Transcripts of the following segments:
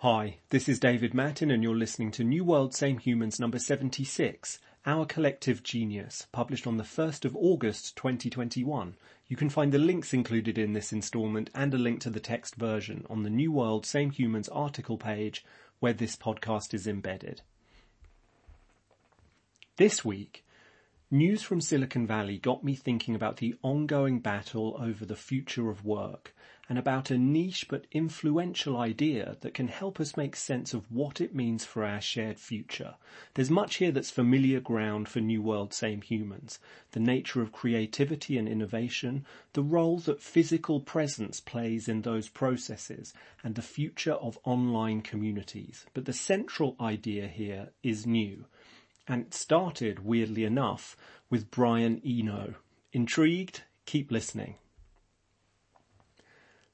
Hi, this is David Mattin and you're listening to New World Same Humans number 76, Our Collective Genius, published on the 1st of August 2021. You can find the links included in this instalment and a link to the text version on the New World Same Humans article page where this podcast is embedded. This week, news from Silicon Valley got me thinking about the ongoing battle over the future of work and about a niche but influential idea that can help us make sense of what it means for our shared future. There's much here that's familiar ground for New World Same Humans. The nature of creativity and innovation, the role that physical presence plays in those processes, and the future of online communities. But the central idea here is new. And it started, weirdly enough, with Brian Eno. Intrigued? Keep listening.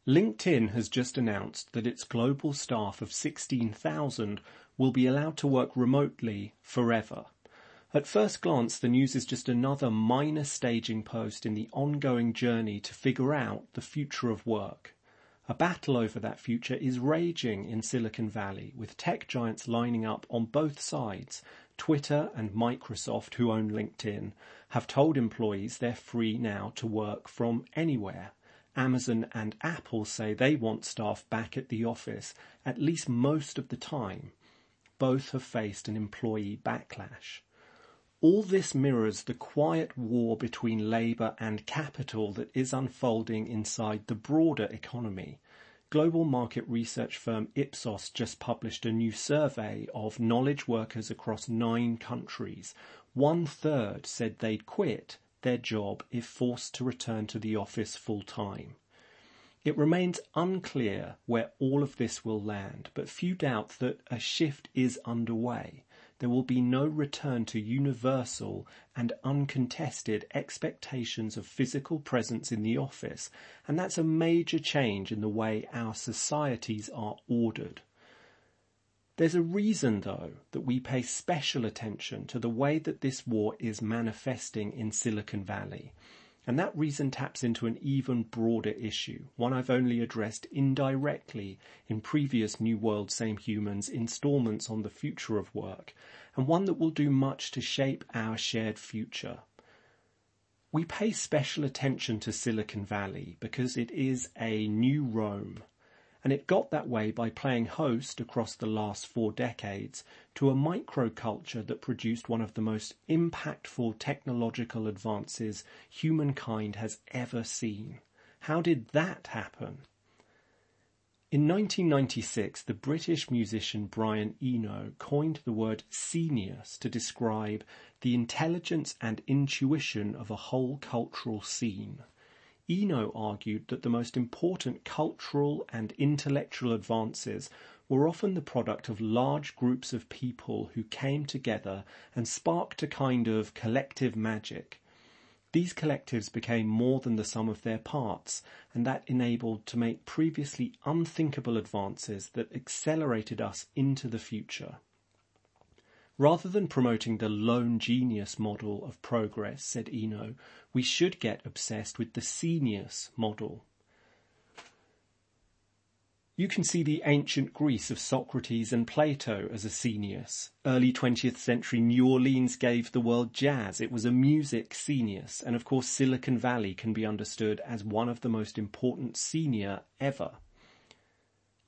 LinkedIn has just announced that its global staff of 16,000 will be allowed to work remotely forever. At first glance, the news is just another minor staging post in the ongoing journey to figure out the future of work. A battle over that future is raging in Silicon Valley, with tech giants lining up on both sides. Twitter and Microsoft, who own LinkedIn, have told employees they're free now to work from anywhere. Amazon and Apple say they want staff back at the office at least most of the time. Both have faced an employee backlash. All this mirrors the quiet war between labour and capital that is unfolding inside the broader economy. Global market research firm Ipsos just published a new survey of knowledge workers across nine countries. One third said they'd quit their job if forced to return to the office full time. It remains unclear where all of this will land, but few doubt that a shift is underway. There will be no return to universal and uncontested expectations of physical presence in the office, and that's a major change in the way our societies are ordered. There's a reason, though, that we pay special attention to the way that this war is manifesting in Silicon Valley. And that reason taps into an even broader issue, one I've only addressed indirectly in previous New World Same Humans installments on the future of work, and one that will do much to shape our shared future. We pay special attention to Silicon Valley because it is a new Rome, and it got that way by playing host across the last four decades to a microculture that produced one of the most impactful technological advances humankind has ever seen. How did that happen? In 1996, the British musician Brian Eno coined the word scenius to describe the intelligence and intuition of a whole cultural scene. Eno argued that the most important cultural and intellectual advances were often the product of large groups of people who came together and sparked a kind of collective magic. These collectives became more than the sum of their parts, and that enabled to make previously unthinkable advances that accelerated us into the future. Rather than promoting the lone genius model of progress, said Eno, we should get obsessed with the scenius model. You can see the ancient Greece of Socrates and Plato as a scenius. Early 20th century New Orleans gave the world jazz. It was a music scenius. And of course, Silicon Valley can be understood as one of the most important senior ever.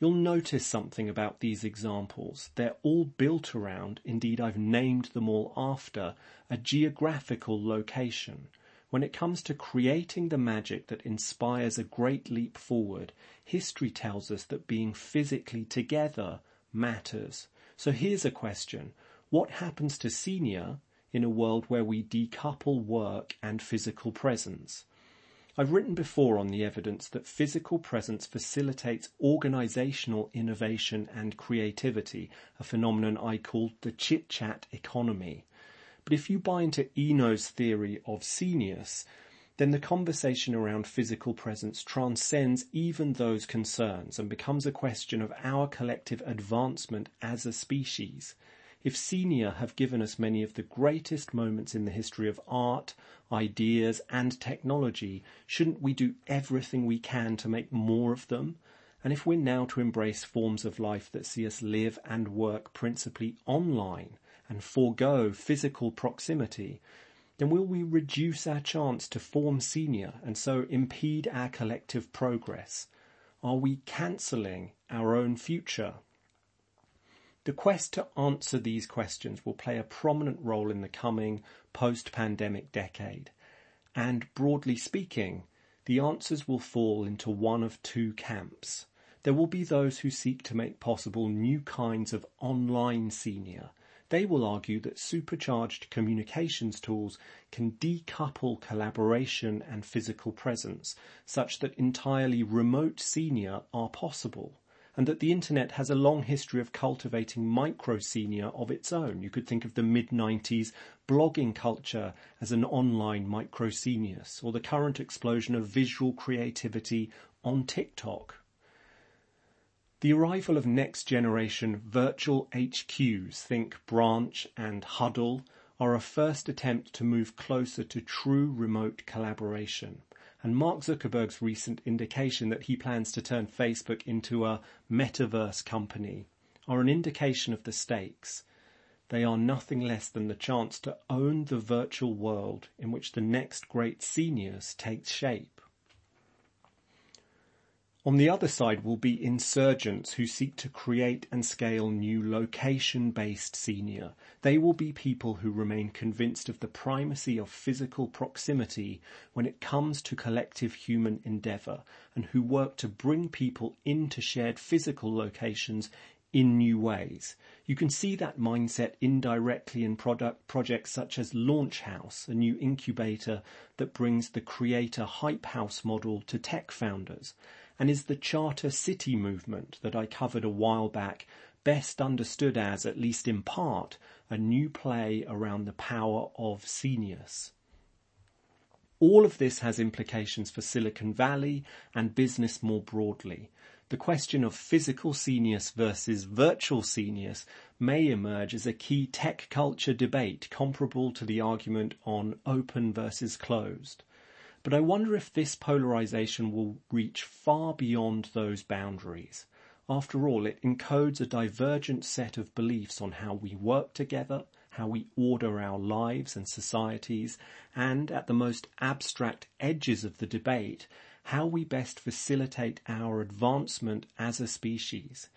You'll notice something about these examples. They're all built around, indeed I've named them all after, a geographical location. When it comes to creating the magic that inspires a great leap forward, history tells us that being physically together matters. So here's a question. What happens to scenius in a world where we decouple work and physical presence? I've written before on the evidence that physical presence facilitates organizational innovation and creativity, a phenomenon I call the chit chat economy. But if you buy into Eno's theory of scenius, then the conversation around physical presence transcends even those concerns and becomes a question of our collective advancement as a species. If senior have given us many of the greatest moments in the history of art, ideas and technology, shouldn't we do everything we can to make more of them? And if we're now to embrace forms of life that see us live and work principally online and forego physical proximity, then will we reduce our chance to form senior and so impede our collective progress? Are we cancelling our own future? The quest to answer these questions will play a prominent role in the coming post-pandemic decade. And broadly speaking, the answers will fall into one of two camps. There will be those who seek to make possible new kinds of online senior. They will argue that supercharged communications tools can decouple collaboration and physical presence such that entirely remote senior are possible and that the internet has a long history of cultivating micro senior of its own. You could think of the mid 90s blogging culture as an online micro scenius, or the current explosion of visual creativity on TikTok. The arrival of next generation virtual HQs, think Branch and Huddle, are a first attempt to move closer to true remote collaboration and Mark Zuckerberg's recent indication that he plans to turn Facebook into a metaverse company are an indication of the stakes. They are nothing less than the chance to own the virtual world in which the next great scenius takes shape. On the other side will be insurgents who seek to create and scale new location-based senior. They will be people who remain convinced of the primacy of physical proximity when it comes to collective human endeavour and who work to bring people into shared physical locations in new ways. You can see that mindset indirectly in product projects such as Launch House, a new incubator that brings the creator hype house model to tech founders and is the Charter City movement that I covered a while back, best understood as, at least in part, a new play around the power of scenius. All of this has implications for Silicon Valley and business more broadly. The question of physical seniors versus virtual seniors may emerge as a key tech culture debate comparable to the argument on open versus closed. But I wonder if this polarization will reach far beyond those boundaries. After all, it encodes a divergent set of beliefs on how we work together, how we order our lives and societies, and at the most abstract edges of the debate, how we best facilitate our advancement as a species.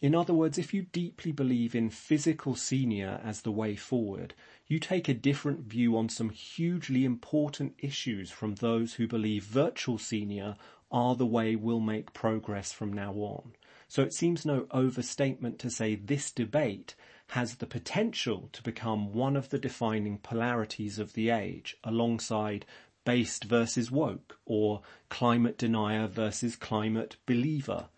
In other words, if you deeply believe in physical senior as the way forward, you take a different view on some hugely important issues from those who believe virtual senior are the way we'll make progress from now on. So it seems no overstatement to say this debate has the potential to become one of the defining polarities of the age alongside based versus woke or climate denier versus climate believer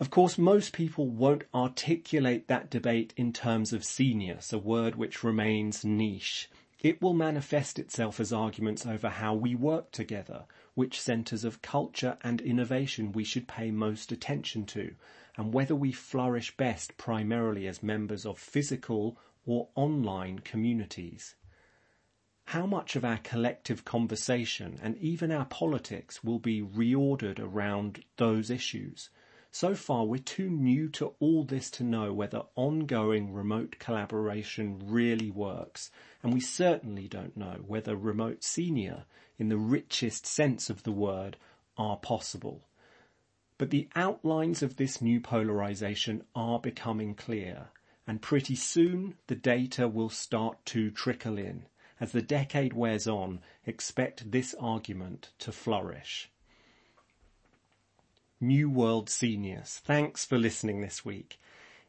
of course, most people won't articulate that debate in terms of scenius, a word which remains niche. It will manifest itself as arguments over how we work together, which centres of culture and innovation we should pay most attention to, and whether we flourish best primarily as members of physical or online communities. How much of our collective conversation and even our politics will be reordered around those issues? So far, we're too new to all this to know whether ongoing remote collaboration really works, and we certainly don't know whether remote senior, in the richest sense of the word, are possible. But the outlines of this new polarization are becoming clear, and pretty soon the data will start to trickle in. As the decade wears on, expect this argument to flourish. New World Seniors. Thanks for listening this week.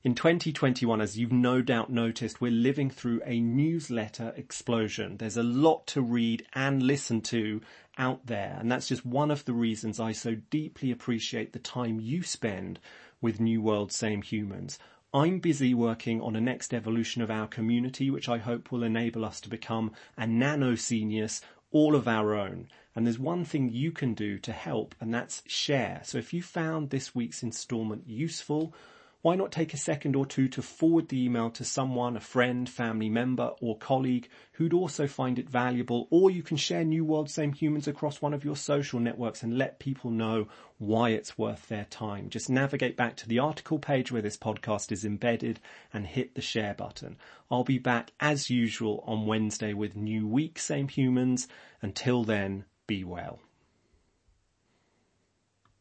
In 2021, as you've no doubt noticed, we're living through a newsletter explosion. There's a lot to read and listen to out there, and that's just one of the reasons I so deeply appreciate the time you spend with New World Same Humans. I'm busy working on a next evolution of our community, which I hope will enable us to become a nano scenius all of our own. And there's one thing you can do to help, and that's share. So if you found this week's installment useful, why not take a second or two to forward the email to someone, a friend, family member, or colleague who'd also find it valuable, or you can share New World Same Humans across one of your social networks and let people know why it's worth their time. Just navigate back to the article page where this podcast is embedded and hit the share button. I'll be back as usual on Wednesday with New Week Same Humans. Until then, be well.